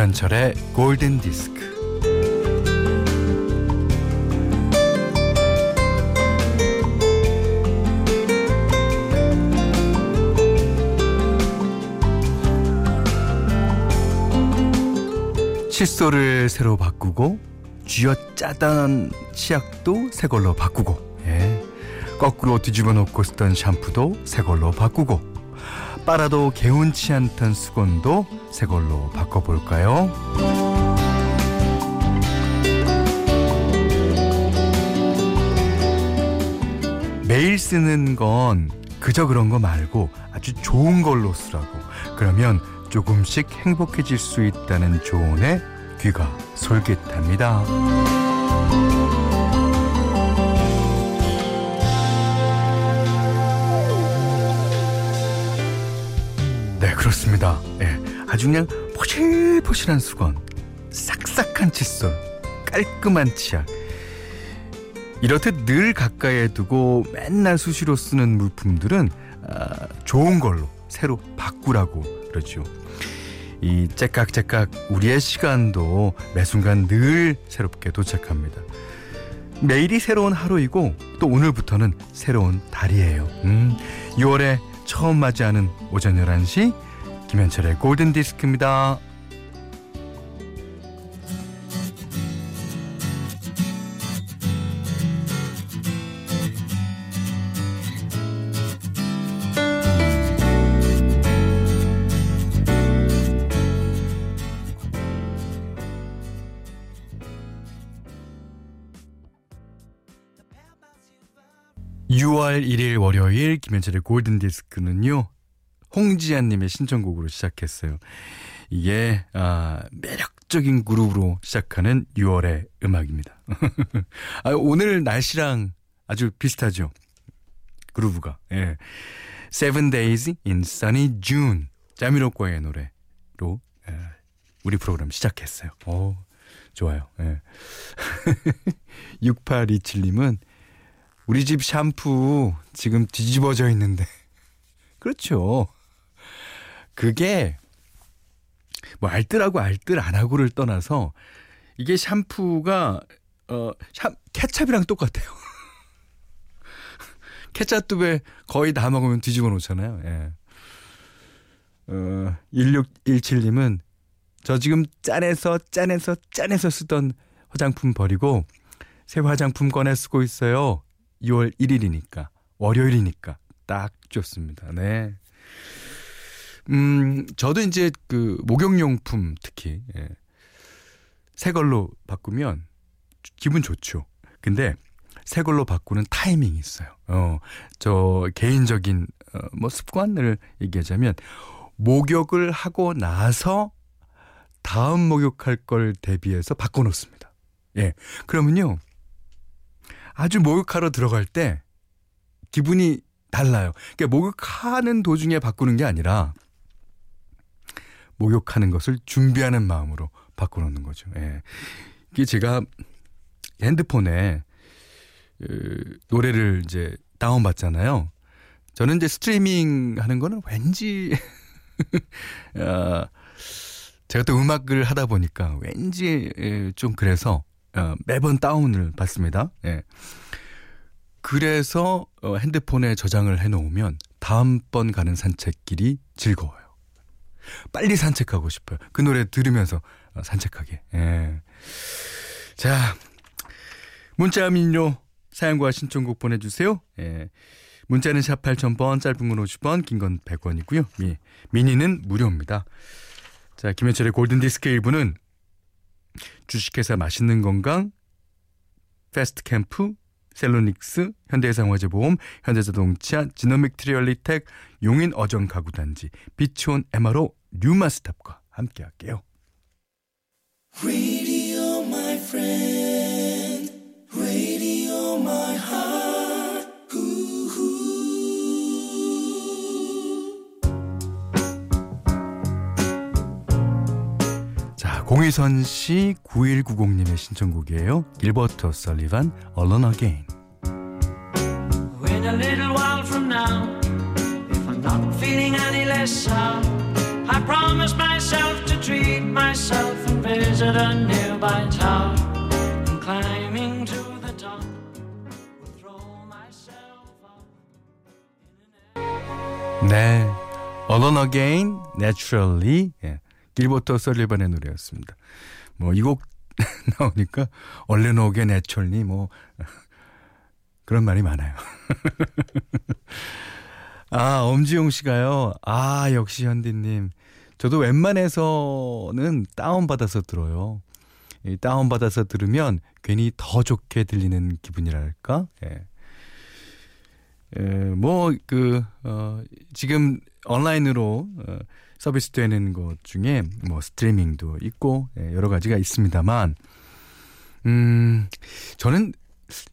김현철의 골든 디스크. 칫솔을 새로 바꾸고 쥐어짜던 치약도 새 걸로 바꾸고 예. 거꾸로 뒤집어 놓고 쓰던 샴푸도 새 걸로 바꾸고 빨아도 개운치 않던 수건도 새 걸로 바꿔볼까요? 매일 쓰는 건 그저 그런 거 말고 아주 좋은 걸로 쓰라고 그러면 조금씩 행복해질 수 있다는 조언에 귀가 솔깃합니다. 네, 그렇습니다. 예, 아주 그냥 포실포실한 수건, 싹싹한 칫솔, 깔끔한 치약. 이렇듯 늘 가까이에 두고 맨날 수시로 쓰는 물품들은 아, 좋은 걸로 새로 바꾸라고 그러죠. 이 째깍째깍 우리의 시간도 매 순간 늘 새롭게 도착합니다. 매일이 새로운 하루이고 또 오늘부터는 새로운 달이에요. 음, 6월에 처음 맞이하는 오전 11시 김현철의 골든 디스크입니다. 6월 1일 월요일 김현철의 골든 디스크는요. 홍지아님의 신청곡으로 시작했어요. 이게 아, 매력적인 그룹으로 시작하는 6월의 음악입니다. 아, 오늘 날씨랑 아주 비슷하죠. 그루브가. 예. Seven Days in Sunny June. 자미로과의 노래로 예, 우리 프로그램 시작했어요. 오, 좋아요. 예. 6827님은 우리 집 샴푸 지금 뒤집어져 있는데. 그렇죠. 그게 뭐 알뜰하고 알뜰 안 하고를 떠나서 이게 샴푸가 어 샴, 케찹이랑 똑같아요. 케찹두에 거의 다 먹으면 뒤집어 놓잖아요. 예. 어 1617님은 저 지금 짠해서 짠해서 짠해서 쓰던 화장품 버리고 새 화장품 꺼내 쓰고 있어요. 6월 1일이니까 월요일이니까 딱 좋습니다. 네. 음, 저도 이제 그 목욕용품 특히 예. 새 걸로 바꾸면 기분 좋죠. 근데 새 걸로 바꾸는 타이밍이 있어요. 어, 저 개인적인 어, 뭐 습관을 얘기하자면 목욕을 하고 나서 다음 목욕할 걸 대비해서 바꿔 놓습니다. 예. 그러면요. 아주 목욕하러 들어갈 때 기분이 달라요. 그러니까 목욕하는 도중에 바꾸는 게 아니라 목욕하는 것을 준비하는 마음으로 바꿔놓는 거죠. 예. 이게 제가 핸드폰에 그 노래를 이제 다운받잖아요. 저는 이제 스트리밍 하는 거는 왠지 어, 제가 또 음악을 하다 보니까 왠지 예, 좀 그래서 어, 매번 다운을 받습니다. 예. 그래서 어, 핸드폰에 저장을 해놓으면 다음번 가는 산책길이 즐거워요. 빨리 산책하고 싶어요. 그 노래 들으면서 어, 산책하게. 예. 자, 문자 미니로 사연과 신청곡 보내주세요. 예. 문자는 샵 8000번, 짧은 건 50원, 긴 건 100원이고요. 미, 미니는 무료입니다. 자, 김현철의 골든디스크 1부는 주식회사 맛있는 건강, 패스트캠프, 셀로닉스, 현대해상화재보험, 현대자동차, 지노믹트리 얼리텍, 용인 어정 가구단지, 비치온 MRO, 류마스탑과 함께할게요. Radio, 공희선 씨 9190님의 신청곡이에요. 길버트 설리반 Alone Again. When a little while from now, if I'm not feeling any less sound. I promise myself to treat myself and visit a nearby tower. And climbing to the top, will throw myself up. 네. Alone Again, Naturally. 예. 길버터 설리반의 노래였습니다. 뭐, 이 곡 나오니까, 얼른 오게 내철니, 뭐, 그런 말이 많아요. 아, 엄지용 씨가요. 아, 역시 현디님. 저도 웬만해서는 다운받아서 들어요. 이 다운받아서 들으면 괜히 더 좋게 들리는 기분이랄까? 예. 예, 뭐, 그, 어, 지금 온라인으로 어, 서비스 되는 것 중에 뭐 스트리밍도 있고 예, 여러 가지가 있습니다만, 음, 저는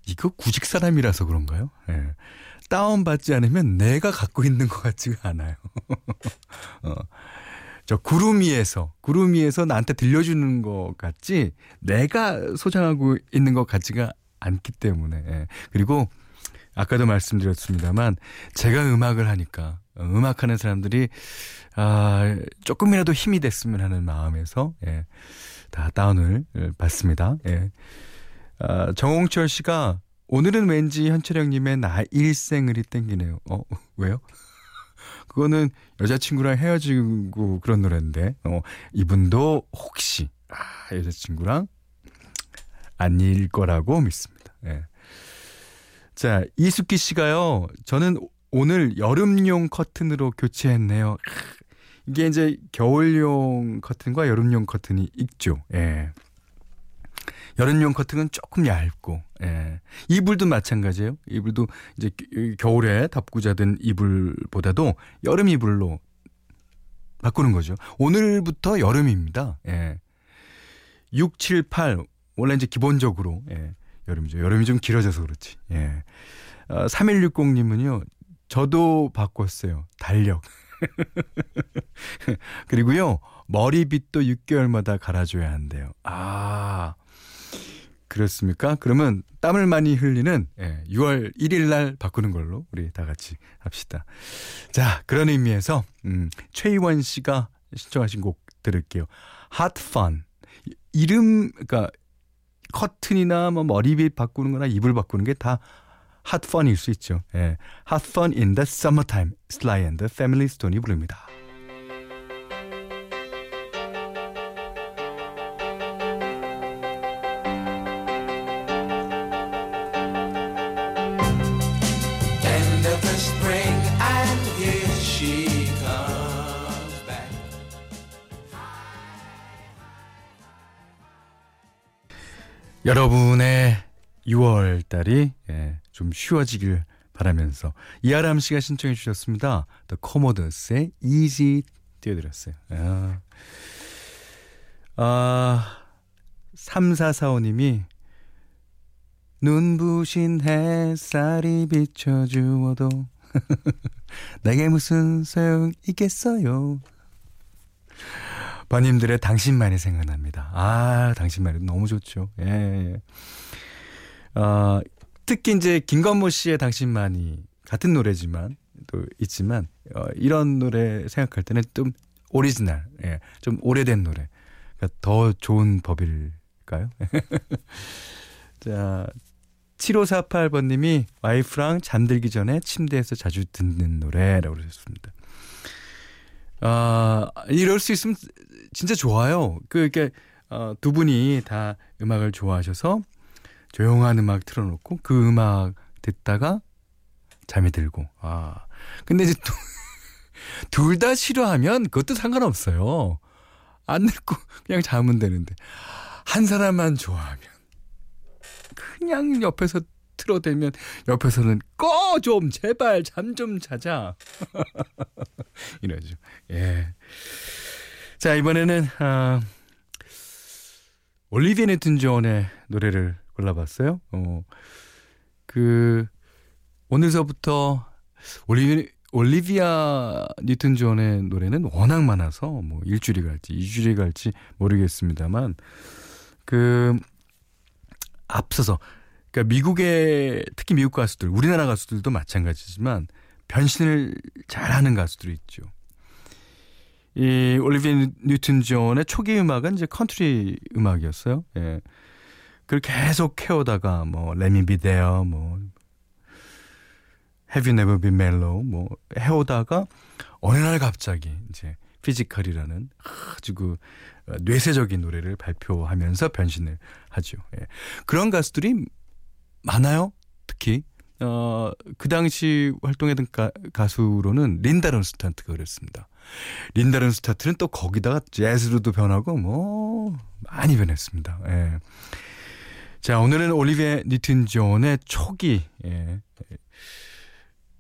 이거 구직 사람이라서 그런가요? 예. 다운받지 않으면 내가 갖고 있는 것 같지가 않아요. 어, 저 구름 위에서, 구름 위에서 나한테 들려주는 것 같지, 내가 소장하고 있는 것 같지가 않기 때문에. 예. 그리고 아까도 말씀드렸습니다만, 제가 음악을 하니까, 어, 음악하는 사람들이, 아, 조금이라도 힘이 됐으면 하는 마음에서, 예, 다 다운을 받습니다. 예. 아, 정홍철 씨가 오늘은 왠지 현철형님의 나 일생을이 땡기네요. 어, 왜요? 그거는 여자친구랑 헤어지고 그런 노래인데, 어, 이분도 혹시, 아, 여자친구랑 아닐 거라고 믿습니다. 예. 자, 이숙기 씨가요, 저는 오늘 여름용 커튼으로 교체했네요. 이게 이제 겨울용 커튼과 여름용 커튼이 있죠. 예. 여름용 커튼은 조금 얇고, 예. 이불도 마찬가지예요. 이불도 이제 겨울에 덮고 자던 이불보다도 여름 이불로 바꾸는 거죠. 오늘부터 여름입니다. 예. 6, 7, 8. 원래 이제 기본적으로, 예. 여름이죠. 여름이 좀 길어져서 그렇지. 예. 어, 3160님은요, 저도 바꿨어요. 달력. 그리고요, 머리빗도 6개월마다 갈아줘야 한대요. 아, 그렇습니까? 그러면 땀을 많이 흘리는 예, 6월 1일 날 바꾸는 걸로 우리 다 같이 합시다. 자, 그런 의미에서 음, 최희원 씨가 신청하신 곡 들을게요. Hot Fun. 이름 그러니까 커튼이나 뭐 머리빗 바꾸는 거나 이불 바꾸는 게 다 핫 펀일 수 있죠. 예. Fun in the Summertime. And the Family Stone이 부릅니다. 여러분의 6월 달이 예, 좀 쉬워지길 바라면서 이아람 씨가 신청해 주셨습니다. The Commodos의 Easy 띄워드렸어요. 아, 아 3445님이 눈부신 햇살이 비춰주어도 내게 무슨 소용 있겠어요. 번님들의 당신만이 생각납니다. 아, 당신만이 너무 좋죠. 예. 예. 어, 특히 이제 김건모 씨의 당신만이 같은 노래지만 또 있지만 어, 이런 노래 생각할 때는 좀 오리지널, 예, 좀 오래된 노래. 그러니까 더 좋은 법일까요? 자, 7548번님이 와이프랑 잠들기 전에 침대에서 자주 듣는 노래라고 그러셨습니다. 아, 이럴 수 있으면 진짜 좋아요. 그, 이렇게, 어, 두 분이 다 음악을 좋아하셔서 조용한 음악 틀어놓고 그 음악 듣다가 잠이 들고. 아. 근데 이제 또, 둘 다 싫어하면 그것도 상관없어요. 안 듣고 그냥 자면 되는데. 한 사람만 좋아하면. 그냥 옆에서 틀어대면 옆에서는 꺼 좀 제발 잠 좀 자자 이러죠. 예. 자 이번에는 아, 올리비아 네튼 존의 노래를 골라봤어요. 어, 그 오늘서부터 올리비 올리비아 뉴튼 존의 노래는 워낙 많아서 뭐 일주일이 갈지 이주일이 갈지 모르겠습니다만 그 앞서서 그러니까 미국의 특히 미국 가수들, 우리나라 가수들도 마찬가지지만 변신을 잘하는 가수들이 있죠. 이 올리비아 뉴튼 존의 초기 음악은 이제 컨트리 음악이었어요. 예. 그걸 계속 해오다가 뭐 Let Me Be There 뭐 Have You Never Been Mellow 뭐 해오다가 어느 날 갑자기 이제 Physical이라는 아주 그 뇌쇄적인 노래를 발표하면서 변신을 하죠. 예. 그런 가수들이 많아요. 특히 어, 그 당시 활동했던 가, 가수로는 린다 론스타트가 그랬습니다. 린다 론스타트는 또 거기다가 재즈로도 변하고 뭐 많이 변했습니다. 예. 자, 오늘은 올리비아 니튼 존의 초기 예.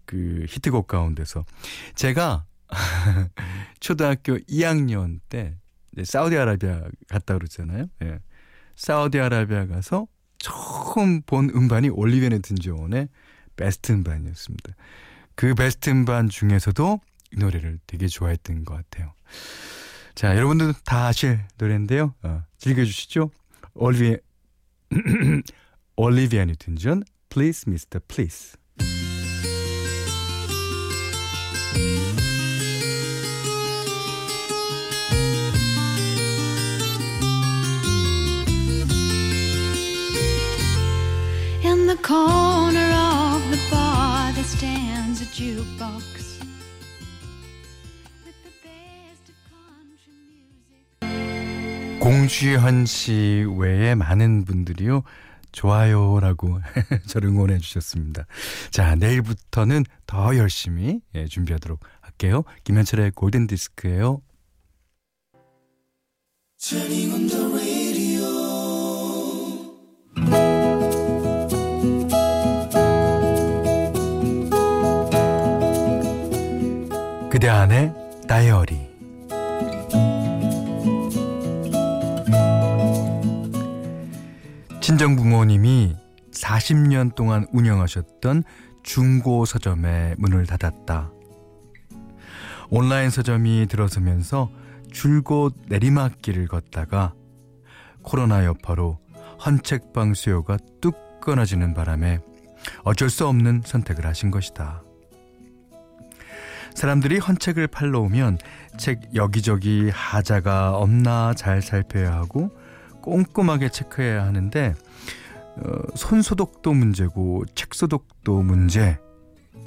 그 히트곡 가운데서 제가 초등학교 2학년 때 사우디아라비아 갔다 그랬잖아요. 예. 사우디아라비아 가서 처음 본 음반이 뉴튼 존의 베스트 음반이었습니다. 그 베스트 음반 중에서도 이 노래를 되게 좋아했던 것 같아요. 자, 여러분들 다 아실 노래인데요. 어, 즐겨주시죠. 올리비아, 올리비아 뉴튼 존, Please Mr. Please. Corner of the bar there stands a jukebox with the best of country music. 공주현 씨 외에 많은 분들이요. 좋아요라고 저를 응원해 주셨습니다. 자, 내일부터는 더 열심히 예, 준비하도록 할게요. 김현철의 골든 디스크예요. 40년 동안 운영하셨던 중고 서점의 문을 닫았다. 온라인 서점이 들어서면서 줄곧 내리막길을 걷다가 코로나 여파로 헌책방 수요가 뚝 끊어지는 바람에 어쩔 수 없는 선택을 하신 것이다. 사람들이 헌책을 팔러 오면 책 여기저기 하자가 없나 잘 살펴야 하고 꼼꼼하게 체크해야 하는데 어, 손 소독도 문제고 책 소독도 문제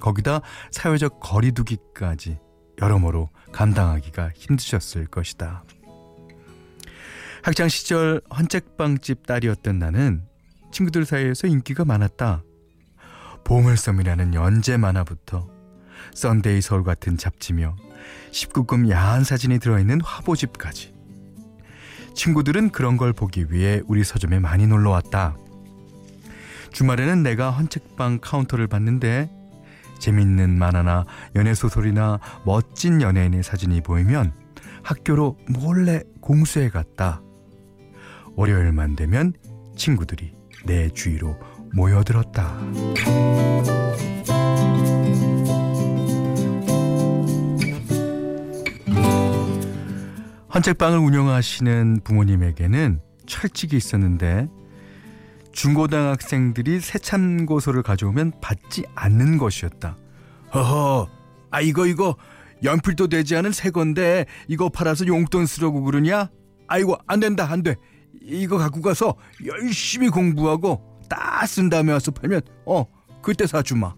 거기다 사회적 거리두기까지 여러모로 감당하기가 힘드셨을 것이다. 학창 시절 헌책방집 딸이었던 나는 친구들 사이에서 인기가 많았다. 보물섬이라는 연재 만화부터 썬데이 서울 같은 잡지며 19금 야한 사진이 들어있는 화보집까지. 친구들은 그런 걸 보기 위해 우리 서점에 많이 놀러 왔다. 주말에는 내가 헌책방 카운터를 봤는데 재밌는 만화나 연애 소설이나 멋진 연예인의 사진이 보이면 학교로 몰래 공수해 갔다. 월요일만 되면 친구들이 내 주위로 모여들었다. 헌책방을 운영하시는 부모님에게는 철칙이 있었는데 중고등학생들이 새 참고서를 가져오면 받지 않는 것이었다. 허허, 아 이거 이거 연필도 되지 않은 새 건데 이거 팔아서 용돈 쓰려고 그러냐? 아이고 안 된다 안 돼. 이거 갖고 가서 열심히 공부하고 다 쓴 다음에 와서 팔면 어 그때 사주마.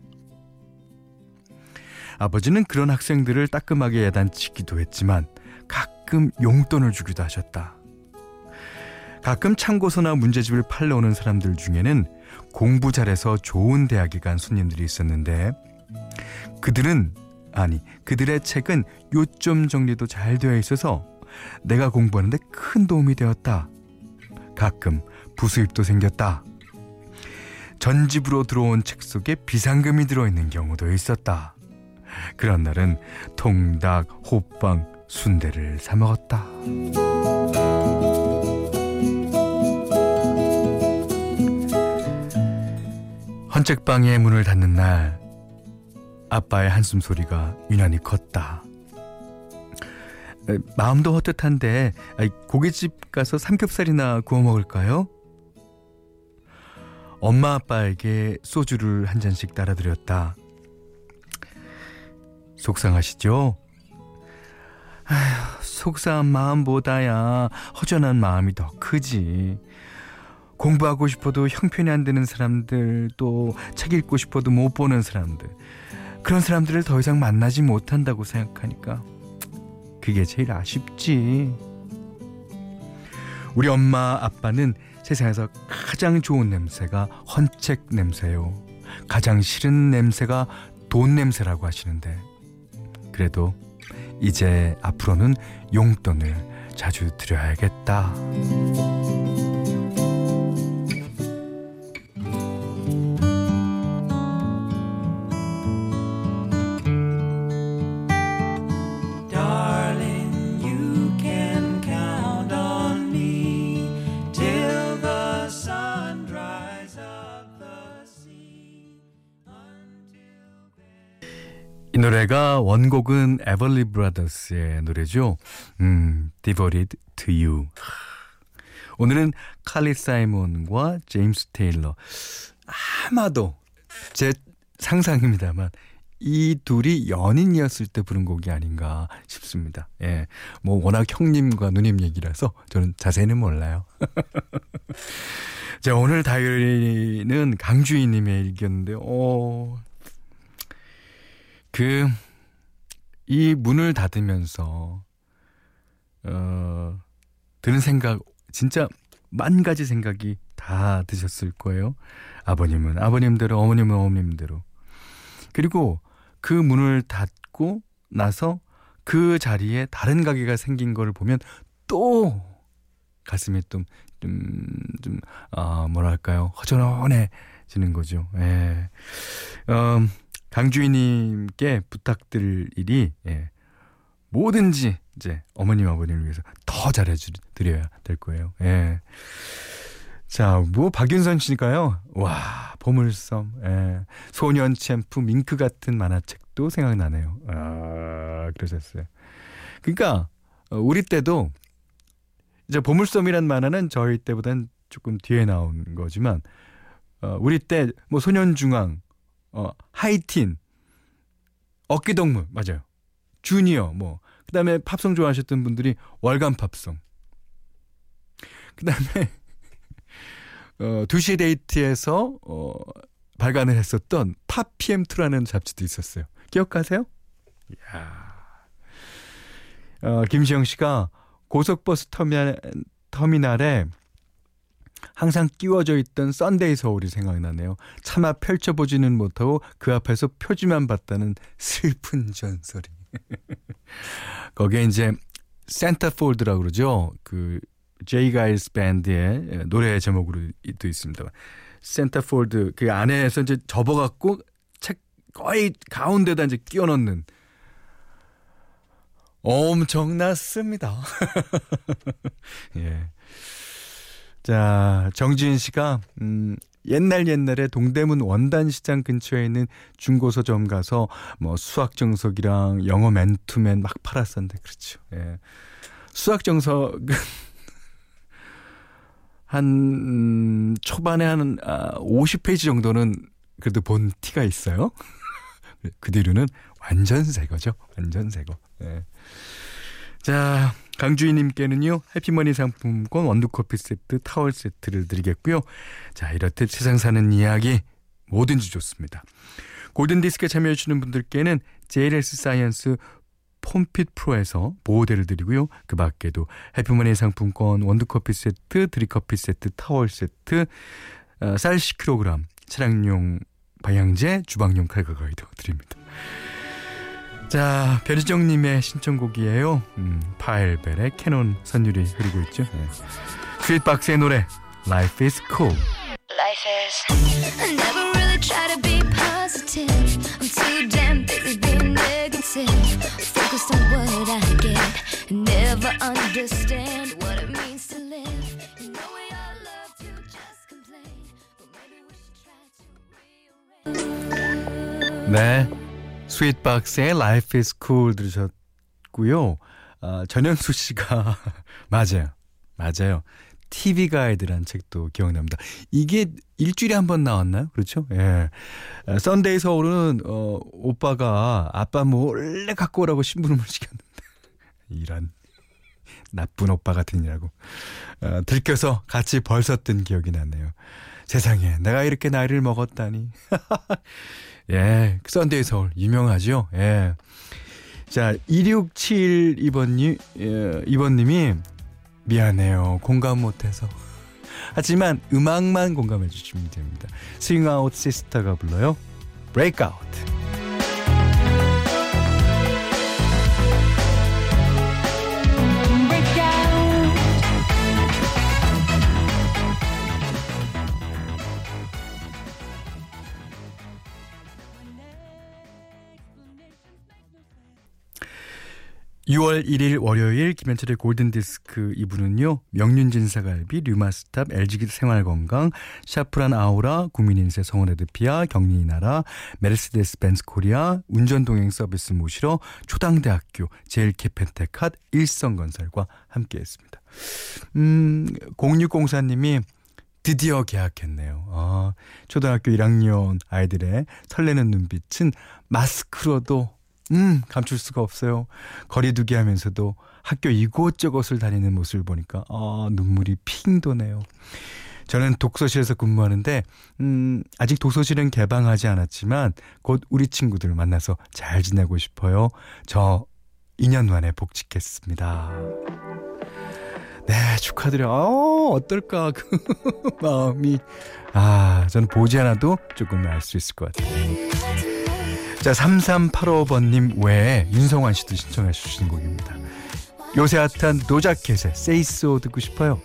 아버지는 그런 학생들을 따끔하게 야단치기도 했지만 가끔 용돈을 주기도 하셨다. 가끔 참고서나 문제집을 팔러 오는 사람들 중에는 공부 잘해서 좋은 대학에 간 손님들이 있었는데 그들은 아니 그들의 책은 요점 정리도 잘 되어 있어서 내가 공부하는데 큰 도움이 되었다. 가끔 부수입도 생겼다. 전집으로 들어온 책 속에 비상금이 들어있는 경우도 있었다. 그런 날은 통닭, 호빵, 순대를 사 먹었다. 헌책방의 문을 닫는 날 아빠의 한숨 소리가 유난히 컸다. 마음도 헛헛한데 고깃집 가서 삼겹살이나 구워 먹을까요? 엄마 아빠에게 소주를 한 잔씩 따라드렸다. 속상하시죠? 아휴, 속상한 마음보다야 허전한 마음이 더 크지. 공부하고 싶어도 형편이 안 되는 사람들, 또 책 읽고 싶어도 못 보는 사람들. 그런 사람들을 더 이상 만나지 못한다고 생각하니까 그게 제일 아쉽지. 우리 엄마 아빠는 세상에서 가장 좋은 냄새가 헌책 냄새요. 가장 싫은 냄새가 돈 냄새라고 하시는데 그래도 이제 앞으로는 용돈을 자주 드려야겠다. 원곡은 에벌리 브라더스의 노래죠. 음, Devoted to You. 오늘은 칼리 사이먼과 제임스 테일러. 아마도 제 상상입니다만 이 둘이 연인이었을 때 부른 곡이 아닌가 싶습니다. 예. 뭐 워낙 형님과 누님 얘기라서 저는 자세히는 몰라요. 자, 오늘 다이어리는 강주희 님의 일기였는데 어 그, 이 문을 닫으면서, 어, 드는 생각, 진짜 만 가지 생각이 다 드셨을 거예요. 아버님은 아버님대로, 어머님은 어머님대로. 그리고 그 문을 닫고 나서 그 자리에 다른 가게가 생긴 거를 보면 또 가슴이 좀, 좀, 좀, 아, 뭐랄까요. 허전해지는 거죠. 예. 음, 강주희님께 부탁드릴 일이 예, 뭐든지 이제 어머님 아버님을 위해서 더 잘해드려야 될 거예요. 예. 자, 뭐 박윤선 씨니까요. 와, 보물섬, 예. 소년 챔프 밍크 같은 만화책도 생각나네요. 아, 그러셨어요. 그러니까 어, 우리 때도 이제 보물섬이란 만화는 저희 때보단 조금 뒤에 나온 거지만 어, 우리 때 뭐 소년중앙 어, 하이틴, 어깨동무, 맞아요. 주니어, 뭐. 그 다음에 팝송 좋아하셨던 분들이 월간 팝송. 그 다음에, 어, 2시 데이트에서, 어, 발간을 했었던 팝PM2라는 잡지도 있었어요. 기억하세요? 이야. 어, 김시영 씨가 고속버스 터미널, 터미널에 항상 끼워져 있던 썬데이 서울이 생각나네요. 차마 펼쳐보지는 못하고 그 앞에서 표지만 봤다는 슬픈 전설이. 거기에 이제 Centerfold라고 그러죠. 그 J. Geils Band의 노래 제목으로 또 있습니다. Centerfold 그 안에서 이제 접어갖고 책 거의 가운데다 이제 끼워 넣는 엄청났습니다. 예. 자, 정지은 씨가, 음, 옛날 옛날에 동대문 원단시장 근처에 있는 중고서점 가서 뭐 수학 정석이랑 영어 맨투맨 막 팔았었는데, 그렇죠. 예. 수학 정석은 한, 음, 초반에 한, 아, 50페이지 정도는 그래도 본 티가 있어요. 그 뒤로는 완전 새 거죠. 완전 새 거. 예. 자, 강주희님께는요, 해피머니 상품권 원두커피 세트, 타월 세트를 드리겠고요. 자, 이렇듯 세상 사는 이야기 뭐든지 좋습니다. 골든디스크에 참여해주시는 분들께는 JLS 사이언스 폼핏 프로에서 보호대를 드리고요. 그 밖에도 해피머니 상품권, 원두커피 세트, 드립커피 세트, 타월 세트, 어, 쌀 10kg, 차량용 방향제, 주방용 칼과 가위도 드립니다. 자, 변희정님의 신청곡이에요. 음, 파일벨의 캐논 선율이 흐르고 있죠. 네. 스윗박스의 노래 Life is cool. Life is I never really try to be positive. I'm too damn busy being negative. Focused on what I get. Never understand what it means to live. You know we all love to just complain. But maybe we should try to rearrange. 네. 스윗박스의 Life is Cool 들으셨고요. 아, 전현수 씨가 맞아요. 맞아요. TV 가이드란 책도 기억납니다. 이게 일주일에 한 번 나왔나요? 그렇죠? 예. 썬데이 서울은 어, 오빠가 아빠 몰래 갖고 오라고 심부름을 시켰는데 이런 나쁜 오빠 같으니라고 어, 들켜서 같이 벌섰던 기억이 나네요. 세상에 내가 이렇게 나이를 먹었다니. 예, 썬데이 서울 유명하죠. 예. 자, 2671번님, 예, 2번님이 미안해요. 공감 못해서. 하지만 음악만 공감해 주시면 됩니다. Swing Out Sister가 불러요. Breakout. 6월 1일 월요일 김현철의 골든디스크 2부는요. 명륜진사갈비, 류마스탑, LG 생활건강, 샤프란 아우라, 국민인쇄 성원애드피아, 경리나라, 메르세데스 벤츠 코리아, 운전동행 서비스 모시러 초당대학교, 제일 케펜텍, 일성건설과 함께했습니다. 음, 0604님이 드디어 계약했네요. 아, 초등학교 1학년 아이들의 설레는 눈빛은 마스크로도 음, 감출 수가 없어요. 거리두기 하면서도 학교 이곳저곳을 다니는 모습을 보니까, 아, 눈물이 핑 도네요. 저는 독서실에서 근무하는데, 음, 아직 도서실은 개방하지 않았지만, 곧 우리 친구들 만나서 잘 지내고 싶어요. 저 2년 만에 복직했습니다. 네, 축하드려요. 어, 어떨까, 그 마음이. 아, 저는 보지 않아도 조금 알 수 있을 것 같아요. 자, 3385번님 외에 윤성환 씨도 신청해 주신 곡입니다. 요새 핫한 노자켓의 세이소 듣고 싶어요.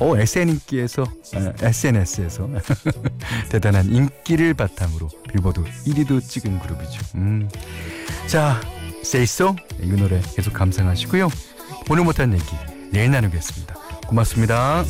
어, SN인기에서, 어, SNS에서 대단한 인기를 바탕으로 빌보드 1위도 찍은 그룹이죠. 음. 자, 세이소 이 노래 계속 감상하시고요. 오늘 못한 얘기 내일 나누겠습니다. 고맙습니다.